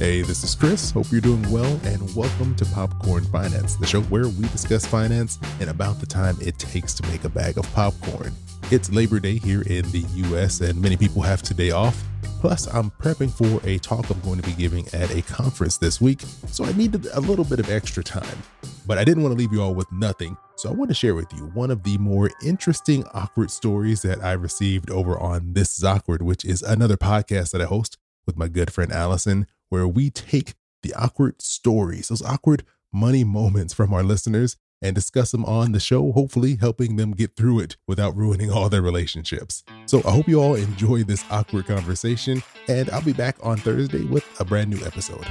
Hey, this is Chris. Hope you're doing well, and welcome to Popcorn Finance, the show where we discuss finance and about the time it takes to make a bag of popcorn. It's Labor Day here in the US, and many people have today off. Plus, I'm prepping for a talk I'm going to be giving at a conference this week, so I needed a little bit of extra time. But I didn't want to leave you all with nothing, so I want to share with you one of the more interesting awkward stories that I received over on This is Awkward, which is another podcast that I host with my good friend Allison, where we take the awkward stories, those awkward money moments from our listeners, and discuss them on the show, hopefully helping them get through it without ruining all their relationships. So I hope you all enjoy this awkward conversation, and I'll be back on Thursday with a brand new episode.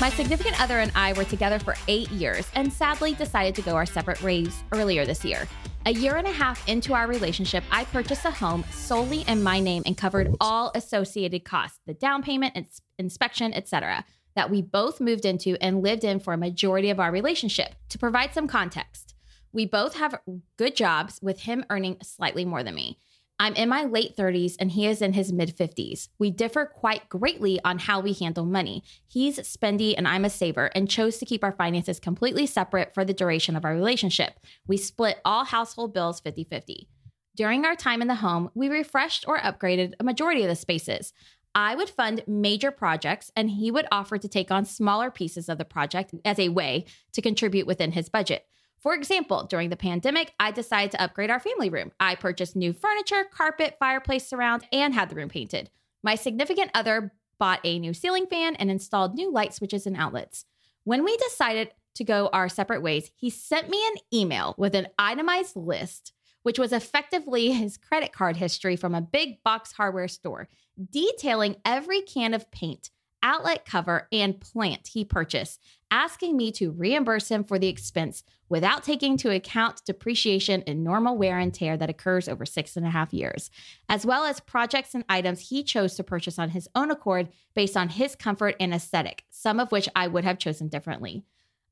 My significant other and I were together for eight years and sadly decided to go our separate ways earlier this year. A year and a half into our relationship, I purchased a home solely in my name and covered all associated costs, the down payment, ins- inspection, etc., that we both moved into and lived in for a majority of our relationship. To provide some context, we both have good jobs with him earning slightly more than me. I'm in my late 30s and he is in his mid 50s. We differ quite greatly on how we handle money. He's spendy and I'm a saver and chose to keep our finances completely separate for the duration of our relationship. We split all household bills 50 50. During our time in the home, we refreshed or upgraded a majority of the spaces. I would fund major projects and he would offer to take on smaller pieces of the project as a way to contribute within his budget. For example, during the pandemic, I decided to upgrade our family room. I purchased new furniture, carpet, fireplace surround, and had the room painted. My significant other bought a new ceiling fan and installed new light switches and outlets. When we decided to go our separate ways, he sent me an email with an itemized list, which was effectively his credit card history from a big box hardware store, detailing every can of paint, outlet cover, and plant he purchased, asking me to reimburse him for the expense without taking into account depreciation and normal wear and tear that occurs over six and a half years, as well as projects and items he chose to purchase on his own accord based on his comfort and aesthetic, some of which I would have chosen differently.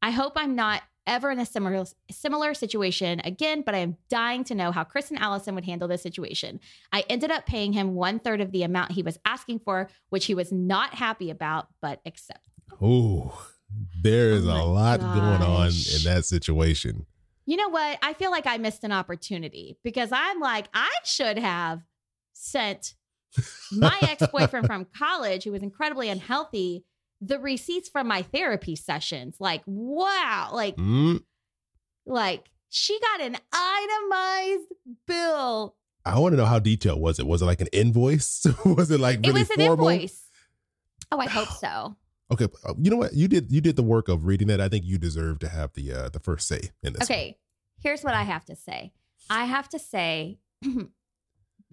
I hope I'm not ever in a similar similar situation again, but I am dying to know how Chris and Allison would handle this situation. I ended up paying him one third of the amount he was asking for, which he was not happy about, but accepted. Oh, there is Oh a lot going on in that situation. You know what? I feel like I missed an opportunity because I'm like, I should have sent my ex boyfriend from college, who was incredibly unhealthy, the receipts from my therapy sessions. Like, wow. Like, Mm, like she got an itemized bill. I want to know how detailed was it? Was it like an invoice? was it like it really was an formal? invoice. Oh, I hope so. Okay, uh, you know what? You did you did the work of reading that. I think you deserve to have the uh the first say in this. one. Okay, here's what I have to say. I have to say, and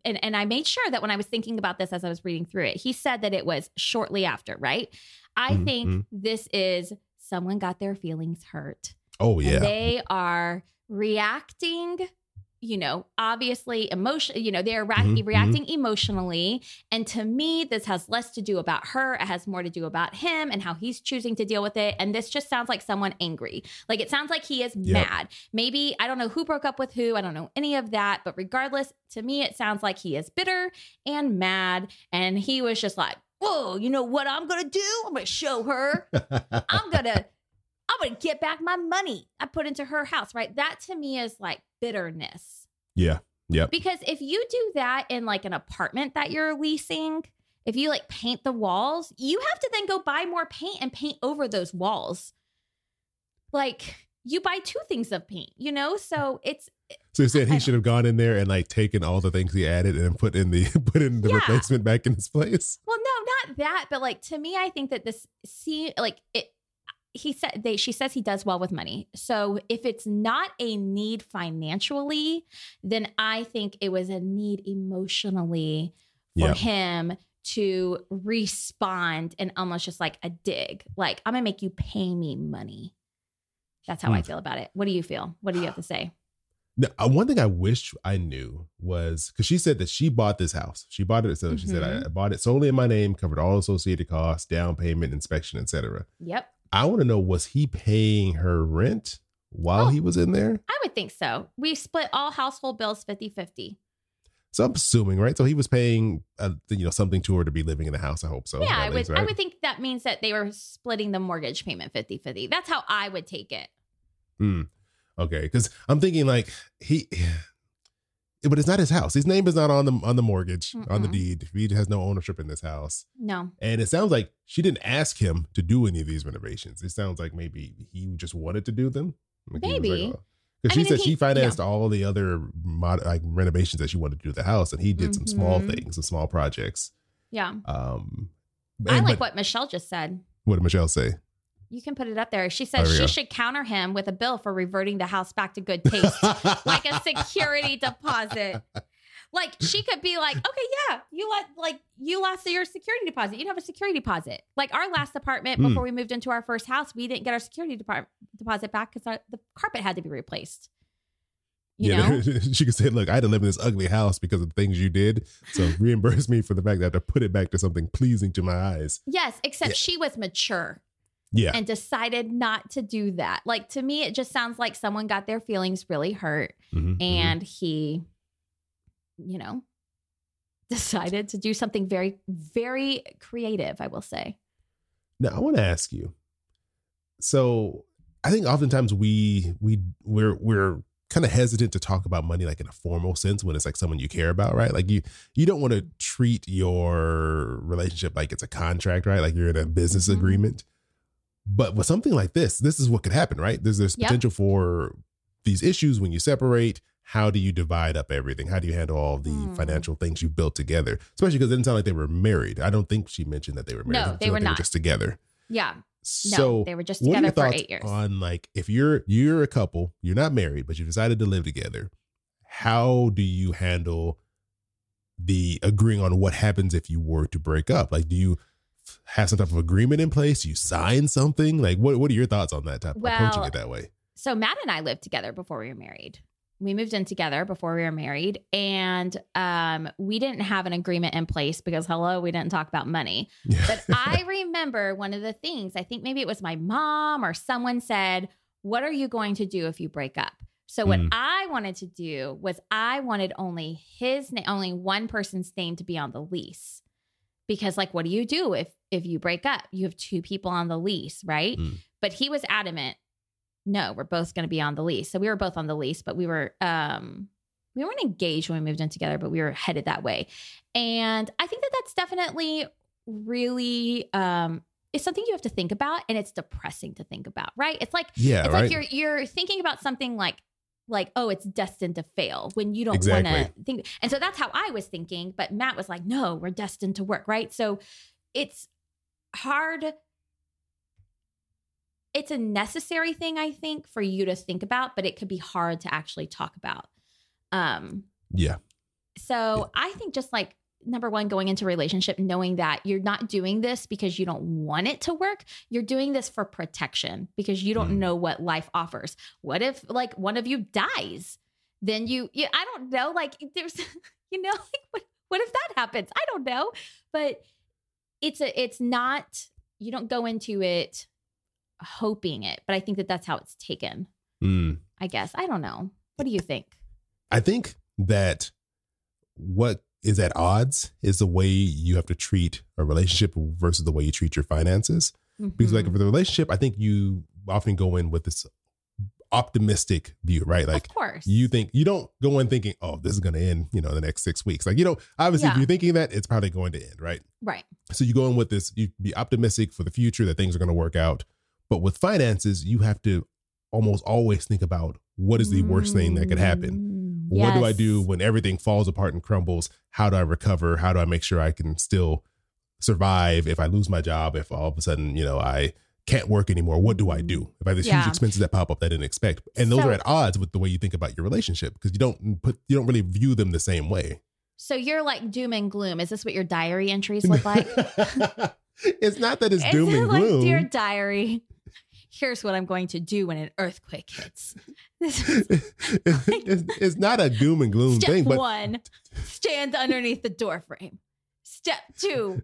and I made sure that when I was thinking about this as I was reading through it, he said that it was shortly after, right? I Mhm, think this is someone got their feelings hurt. Oh And yeah. they are reacting, you know, obviously emotion, you know, they're ra- Mhm, reacting emotionally. And to me, this has less to do about her. It has more to do about him and how he's choosing to deal with it. And this just sounds like someone angry. Like it sounds like he is Yep. mad. Maybe I don't know who broke up with who. I don't know any of that. But regardless, to me, it sounds like he is bitter and mad. And he was just like, whoa, you know what I'm going to do? I'm going to show her. I'm gonna I'm gonna get back my money I put into her house, right? That to me is like bitterness. yeah. Yep. Because if you do that in like an apartment that you're leasing, if you like paint the walls, you have to then go buy more paint and paint over those walls. Like you buy two things of paint, you know? So it's So you said he should have gone in there and like taken all the things he added and put in the put in the Yeah. replacement back in his place. Well, no, not that, but like to me, I think that this see like it. He said they. She says he does well with money. So if it's not a need financially, then I think it was a need emotionally for Yeah. him to respond and almost just like a dig, like I'm gonna make you pay me money. That's how I Hmm. feel about it. What do you feel? What do you have to say? No, uh, one thing I wish I knew was because she said that she bought this house. She bought it. So she said. I, I bought it solely in my name, covered all associated costs, down payment, inspection, etc. Yep. I want to know was he paying her rent while Oh. he was in there? I would think so. We split all household bills 50 50. So I'm assuming, right? So he was paying, uh, you know, something to her to be living in the house. I hope so. yeah, I would least, I would think that means that they were splitting the mortgage payment 50-50. That's how I would take it. Hmm. Okay, because I'm thinking like he, but it's not his house. His name is not on the on the mortgage on the deed. He has no ownership in this house, No. and it sounds like she didn't ask him to do any of these renovations. It sounds like maybe he just wanted to do them. Like Maybe. like, oh. Because she mean, said if she he- financed all the other mod, like renovations that she wanted to do to the house, and he did some small Mhm. things, some small projects. Yeah. Um, I like but what Michelle just said. what did Michelle say? You can put it up there. She said there she go. should counter him with a bill for reverting the house back to good taste, like a security deposit. Like she could be like, okay, yeah, you let like you lost your security deposit. You'd have a security deposit. Like our last apartment Hmm. before we moved into our first house, we didn't get our security depart- deposit back because the carpet had to be replaced. You yeah, know, she could say, "Look, I had to live in this ugly house because of the things you did. So reimburse me for the fact that I had to put it back to something pleasing to my eyes." yes, except Yeah. she was mature Yeah, and decided not to do that. Like to me, it just sounds like someone got their feelings really hurt Mhm, mhm. and he you know decided to do something very very creative i will say now I want to ask you. So I think oftentimes we we we're we're kind of hesitant to talk about money like in a formal sense when it's like someone you care about, right? Like you you don't want to treat your relationship like it's a contract, right? Like you're in a business Mhm. agreement. But with something like this, this is what could happen, right? There's there's Yep. potential for these issues when you separate. How do you divide up everything? How do you handle all the Hmm. financial things you built together? Especially because it didn't sound like they were married. I don't think she mentioned that they were married. No, they were not. just together. yeah no So they were just what are together your for eight years on like if you're you're a couple, you're not married, but you decided to live together? How do you handle the agreeing on what happens if you were to break up? Like, do you have some type of agreement in place? You sign something? Like, what what are your thoughts on that type of approaching it that way? so matt and i lived together before we were married we moved in together before we were married and um, we didn't have an agreement in place because hello we didn't talk about money But I remember one of the things, I think maybe it was my mom or someone said, What are you going to do if you break up? So what Mm. I wanted to do was I wanted only his name, only one person's name to be on the lease. Because like what do you do if if you break up? You have two people on the lease, right? Mm. But he was adamant, no, we're both going to be on the lease. So we were both on the lease, but we were um we weren't engaged when we moved in together, but we were headed that way. And I think that that's definitely really um it's something you have to think about and it's depressing to think about, right? It's like yeah, it's right. like you're you're thinking about something like like oh it's destined to fail when you don't Exactly. want to think and so that's how i was thinking but matt was like no we're destined to work right? So it's hard. It's a necessary thing i think for you to think about but it could be hard to actually talk about. Um yeah, so I think just like number one, going into relationship, knowing that you're not doing this because you don't want it to work. You're doing this for protection because you don't Mm. know what life offers. What if like one of you dies? Then you, you I don't know. Like there's, you know, like what, what if that happens? I don't know. But it's a, it's not, you don't go into it hoping it, but I think that that's how it's taken. Mm. I guess. I don't know. What do you think? I think that what is at odds is the way you have to treat a relationship versus the way you treat your finances. Because like Mhm. for the relationship, I think you often go in with this optimistic view, right? Like of course. you think you don't go in thinking, oh, this is going to end, you know, in the next six weeks. Like you know, obviously, if you're thinking that, it's probably going to end, right? right. So you go in with this, you be optimistic for the future that things are going to work out. But with finances, you have to almost always think about what is the worst thing that could happen. Mm, What do I do when everything falls apart and crumbles? How do I recover? How do I make sure I can still survive if I lose my job? If all of a sudden, you know, I can't work anymore, what do I do? If I have these huge expenses that pop up that I didn't expect, and those So- are at odds with the way you think about your relationship because you don't put you don't really view them the same way. So you're like doom and gloom. Is this what your diary entries look like? it's not that it's Is doom it and like, gloom. dear diary? Here's what I'm going to do when an earthquake hits. Is it's, it's not a doom and gloom step thing, but one: stand underneath the door frame. Step two: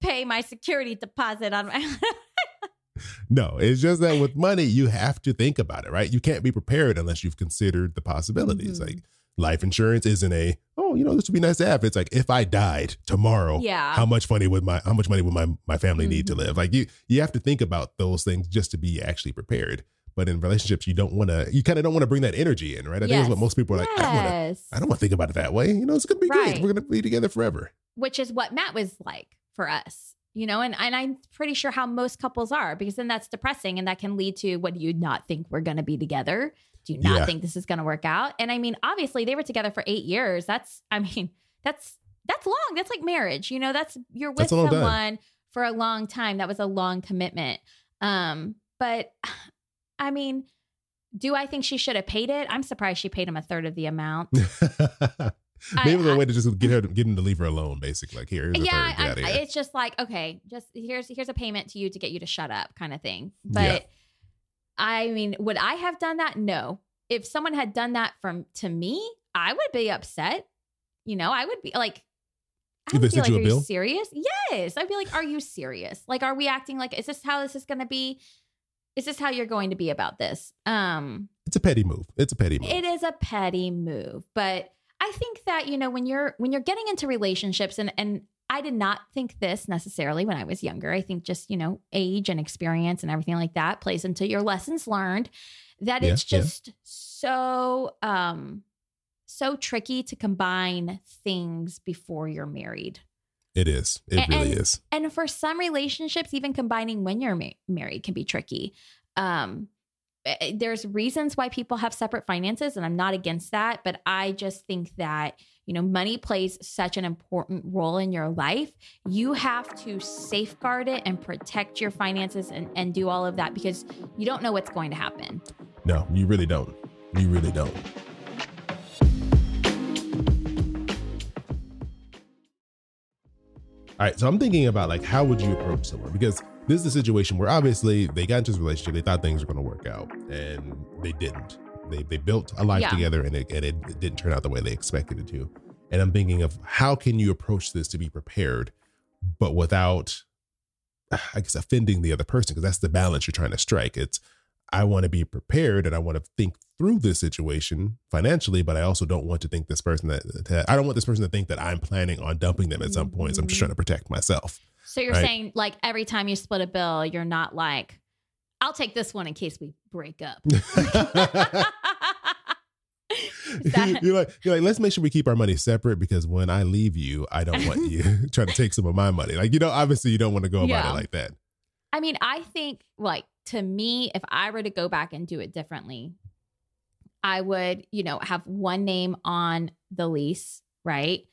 pay my security deposit on my. no, it's just that with money, you have to think about it, right? You can't be prepared unless you've considered the possibilities. Mhm. Like life insurance isn't a oh you know this would be nice to have. It's like if I died tomorrow, Yeah. how much money would my how much money would my my family need to Mhm. live? Like you you have to think about those things just to be actually prepared. But in relationships, you don't want to. You kind of don't want to bring that energy in, right? I think that's what most people are like. I don't want to. yes. I don't want to think about it that way. You know, it's gonna be Right. good. We're gonna be together forever. which is what Matt was like for us, you know, and, and I'm pretty sure how most couples are because then that's depressing and that can lead to what do you not think we're going to be together? Do you not Yeah. think this is going to work out? And I mean, obviously they were together for eight years. That's, I mean, that's, that's long. That's like marriage, you know, that's, you're with That's long time. someone for a long time. That was a long commitment. Um, but I mean, do I think she should have paid it? I'm surprised she paid him a third of the amount. Maybe the way to just get her, get him to leave her alone. Basically, like here, here's yeah, third. I- I- here. it's just like okay, just here's here's a payment to you to get you to shut up, kind of thing. But Yeah. I mean, would I have done that? No. If someone had done that from to me, I would be upset. You know, I would be like, I would be like, are bill? you serious? Yes, I'd be like, are you serious? Like, are we acting like is this how this is going to be? Is this how you're going to be about this? Um, It's a petty move. It's a petty move. it is a petty move, but I think that you know when you're when you're getting into relationships and and I did not think this necessarily when I was younger. I think just you know age and experience and everything like that plays into your lessons learned. That Yeah, it's yeah. just so um so tricky to combine things before you're married. It is. It And- really is. And for some relationships, even combining when you're ma- married can be tricky. Um, there's reasons why people have separate finances, and I'm not against that. But I just think that, you know, money plays such an important role in your life. You have to safeguard it and protect your finances and, and do all of that because you don't know what's going to happen. No, you really don't. You really don't. All right, so I'm thinking about like how would you approach someone because this is a situation where obviously they got into this relationship, they thought things were going to work out, and they didn't. They they built a life Yeah. together, and it and it, it didn't turn out the way they expected it to. And I'm thinking of how can you approach this to be prepared, but without, I guess, offending the other person because that's the balance you're trying to strike. It's I want to be prepared and I want to think through this situation financially, but I also don't want to think this person that, that I don't want this person to think that I'm planning on dumping them at some point. So I'm just trying to mm-hmm. protect myself. So you're Right. saying like every time you split a bill, you're not like, I'll take this one in case we break up. That- you're like, you're like, let's make sure we keep our money separate because when I leave you, I don't want you trying to take some of my money. Like, you know, obviously you don't want to go about Yeah. it like that. I mean, I think like to me, if I were to go back and do it differently, I would, you know, have one name on the lease, right?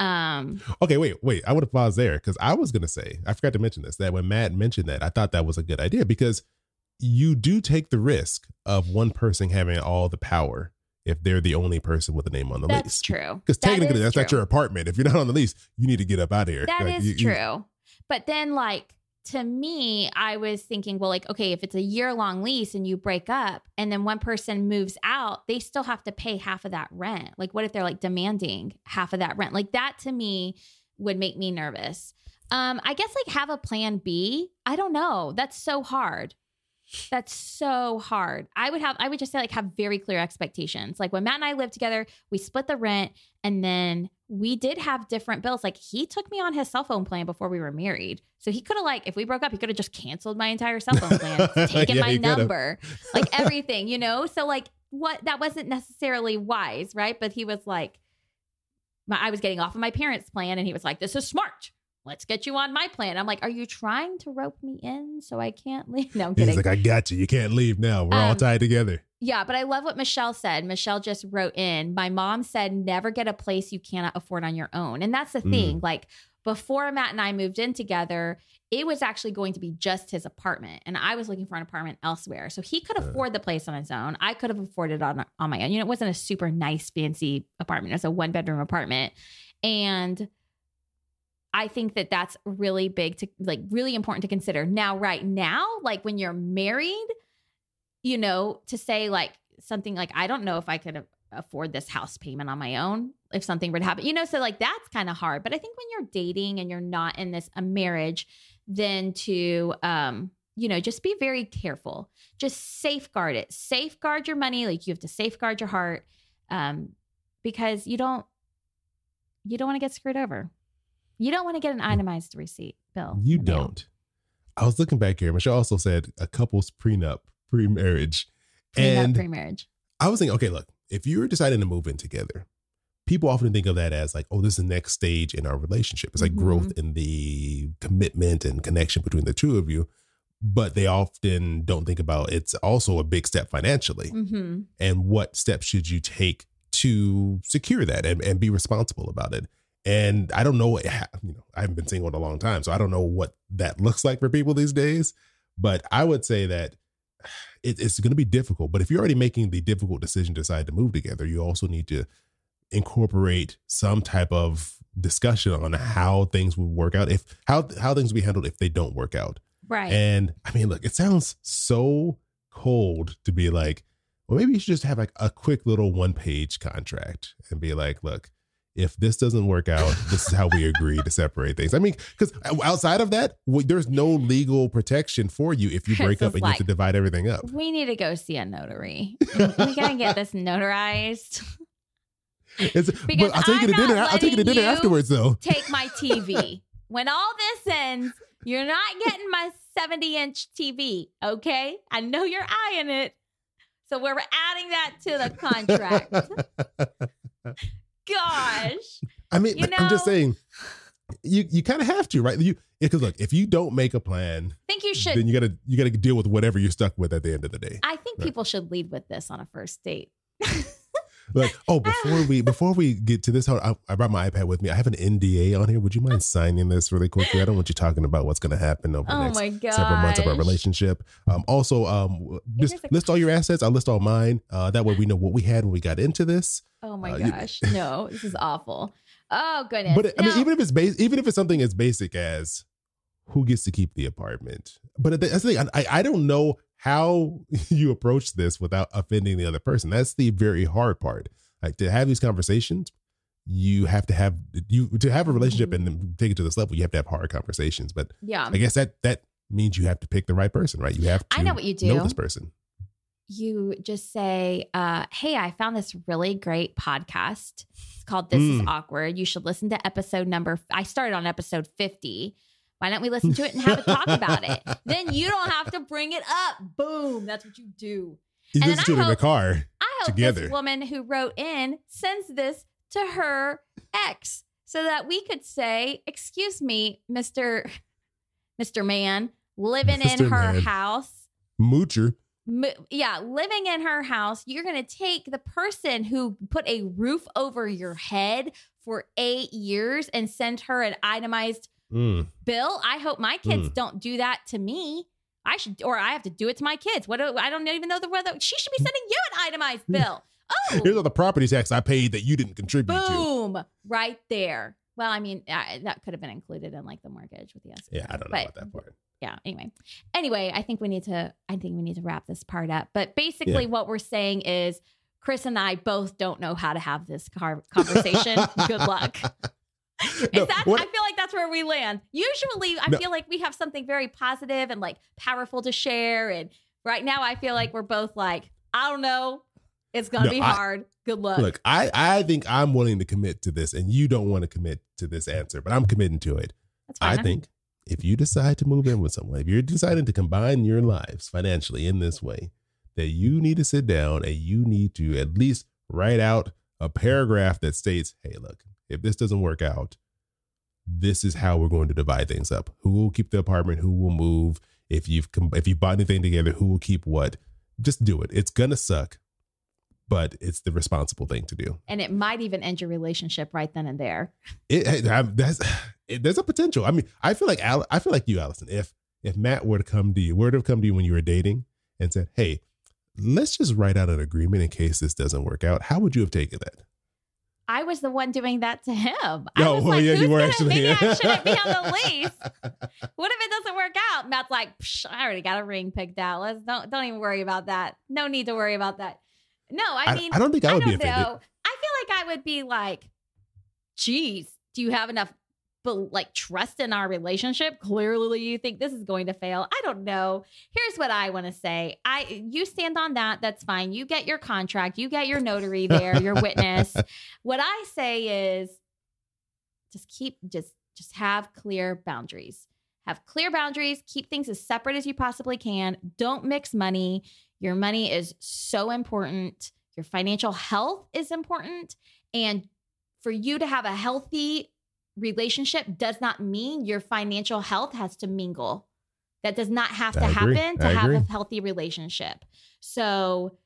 Um, Okay, wait, wait. I want to pause there because I was going to say, I forgot to mention this, that when Matt mentioned that, I thought that was a good idea because you do take the risk of one person having all the power if they're the only person with a name on the that's lease. true. Because technically, is that's not your apartment. If you're not on the lease, you need to get up out of here. That Like, is you- you- true. But then, like, to me, I was thinking, well, like, okay, if it's a year long lease and you break up and then one person moves out, they still have to pay half of that rent. Like, what if they're like demanding half of that rent? Like, that to me would make me nervous. Um, I guess like have a plan B. I don't know. That's so hard. That's so hard. I would have, I would just say, like, have very clear expectations. Like, when Matt and I lived together, we split the rent and then we did have different bills. Like, he took me on his cell phone plan before we were married. So he could have, like, if we broke up, he could have just canceled my entire cell phone plan, taken Yeah, my number, like everything, you know? So, like, what that wasn't necessarily wise, right? But he was like, my, I was getting off of my parents' plan and he was like, this is smart. Let's get you on my plan. I'm like, are you trying to rope me in so I can't leave? No, I'm He's like, I got you. You can't leave now. We're all Um, tied together. Yeah, but I love what Michelle said. Michelle just wrote in, my mom said, never get a place you cannot afford on your own. And that's the Mm. thing. Like before Matt and I moved in together, it was actually going to be just his apartment. And I was looking for an apartment elsewhere. So he could afford the place on his own. I could have afforded it on, on my own. You know, it wasn't a super nice, fancy apartment. It was a one bedroom apartment. And I think that that's really big to like really important to consider. Now, right now, like when you're married, you know, to say like something like, I don't know if I could afford this house payment on my own if something were to happen, you know, so like that's kind of hard. But I think when you're dating and you're not in this a marriage, then to, um, you know, just be very careful. Just safeguard it. Safeguard your money. Like you have to safeguard your heart. Um, because you don't you don't want to get screwed over. You don't want to get an itemized receipt bill. You the mail. don't. I was looking back here. Michelle also said a couple's prenup, pre-marriage, Prenup, and pre-marriage. I was thinking, okay, look, if you're deciding to move in together, people often think of that as like, oh, this is the next stage in our relationship. It's like Mhm. growth in the commitment and connection between the two of you. But they often don't think about it's also a big step financially. Mm-hmm. And what steps should you take to secure that and, and be responsible about it? And I don't know, you know, I haven't been single in a long time, so I don't know what that looks like for people these days. But I would say that it, it's going to be difficult. But if you're already making the difficult decision to decide to move together, you also need to incorporate some type of discussion on how things would work out if how how things will be handled if they don't work out. Right. And I mean, look, it sounds so cold to be like, well, maybe you should just have like a quick little one page contract and be like, look, if this doesn't work out, this is how we agree to separate things. I mean, because outside of that, there's no legal protection for you if you break up and you have to divide everything up. we need to go see a notary. we gotta get this notarized. It's, Because but I'll take you to I'm dinner. I'll take you to dinner you- afterwards, though. Take my TV. when all this ends, you're not getting my 70 inch TV. Okay, I know you're eyeing it, so we're adding that to the contract. Gosh, I mean, You but I'm just saying, you you kind of have to, right? You because look, if you don't make a plan, I think you should. then you gotta you gotta deal with whatever you're stuck with at the end of the day. I think Right. people should lead with this on a first date. Like, oh, before we before we get to this, I, I brought my iPad with me. I have an NDA on here. Would you mind signing this really quickly? I don't want you talking about what's going to happen over the Oh next my several months of our relationship. Um, also, um, just a- list all your assets. I'll list all mine. Uh, that way we know what we had when we got into this. Oh my Uh, you- gosh! no, this is awful. Oh goodness! But I mean, even if it's base, even if it's something as basic as who gets to keep the apartment. But that's the thing. I, I don't know how you approach this without offending the other person. That's the very hard part. Like to have these conversations, you have to have you to have a relationship and then take it to this level. You have to have hard conversations. But yeah, I guess that that means you have to pick the right person, right? You have to. I know what you do. Know this person. you just say, uh, "Hey, I found this really great podcast. It's called This Is Mm. Awkward. You should listen to episode number. I started on episode fifty. Why don't we listen to it and have a talk about it? Then you don't have to bring it up. Boom. That's what you do. You And listen to I it in the car. I hope Together. this woman who wrote in sends this to her ex so that we could say, "Excuse me, Mister Mister Man, living in her Man. house." Moocher. Mo- yeah, living in her house, you're going to take the person who put a roof over your head for eight years and send her an itemized Mm. bill. I hope my kids mm. don't do that to me. I should, or I have to do it to my kids. What? Do, I don't even know the whether she should be mm. sending you an itemized mm. bill. Oh, Here's all the property tax I paid that you didn't contribute to. boom, right there. Well, I mean, I, that could have been included in like the mortgage with the escrow. Yeah, I don't know But- about that part. yeah anyway anyway i think we need to i think we need to wrap this part up but basically what we're saying is chris and i both don't know how to have this car- conversation good luck Is No, that, what- i feel like that's where we land. Usually i No. feel like we have something very positive and like powerful to share and right now i feel like we're both like i don't know. It's gonna No, be I- hard. Good luck. Look, I, I think I'm willing to commit to this, and you don't want to commit to this answer, but I'm committing to it. I think if you decide to move in with someone, if you're deciding to combine your lives financially in this way, that you need to sit down and you need to at least write out a paragraph that states, hey, look, if this doesn't work out, this is how we're going to divide things up. Who will keep the apartment? Who will move? If you've if you bought anything together, who will keep what? Just do it. It's gonna suck, but it's the responsible thing to do. and it might even end your relationship right then and there It, I'm- that's it, there's a potential. I mean, I feel like Al, I feel like you, Allison. If if Matt were to come to you, were to have come to you when you were dating and said, "Hey, let's just write out an agreement in case this doesn't work out," how would you have taken that? I was the one doing that to him. I Oh, was well, like, yeah, you were gonna, actually- maybe I shouldn't be on the lease. What if it doesn't work out? Matt's like, Psh, I already got a ring picked out. Let's don't don't even worry about that. No need to worry about that. No, I, I, mean, I don't think I I would don't be offended. know. I feel like I would be like, geez, do you have enough but like trust in our relationship clearly you think this is going to fail. I don't know. Here's what i want to say. I you stand on that that's fine. You get your contract you get your notary there your witness. What i say is just keep just just have clear boundaries. Have clear boundaries keep things as separate as you possibly can. Don't mix money. Your money is so important. Your financial health is important. And for you to have a healthy relationship does not mean your financial health has to mingle. That does not have to happen to I have agree. a healthy relationship. So,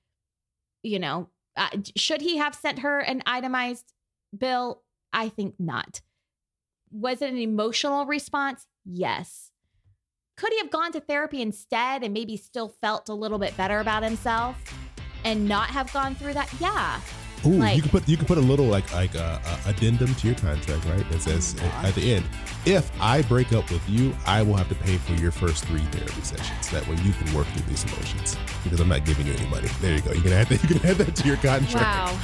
you know, uh, should he have sent her an itemized bill? I think not. Was it an emotional response? Yes. Could he have gone to therapy instead and maybe still felt a little bit better about himself and not have gone through that? Yeah. Ooh, like, you can put you can put a little like like uh, uh, addendum to your contract, right? That says at the end, if I break up with you, I will have to pay for your first three therapy sessions. That way, you can work through these emotions because I'm not giving you any money. There you go. You can add that. You can add that to your contract. Wow.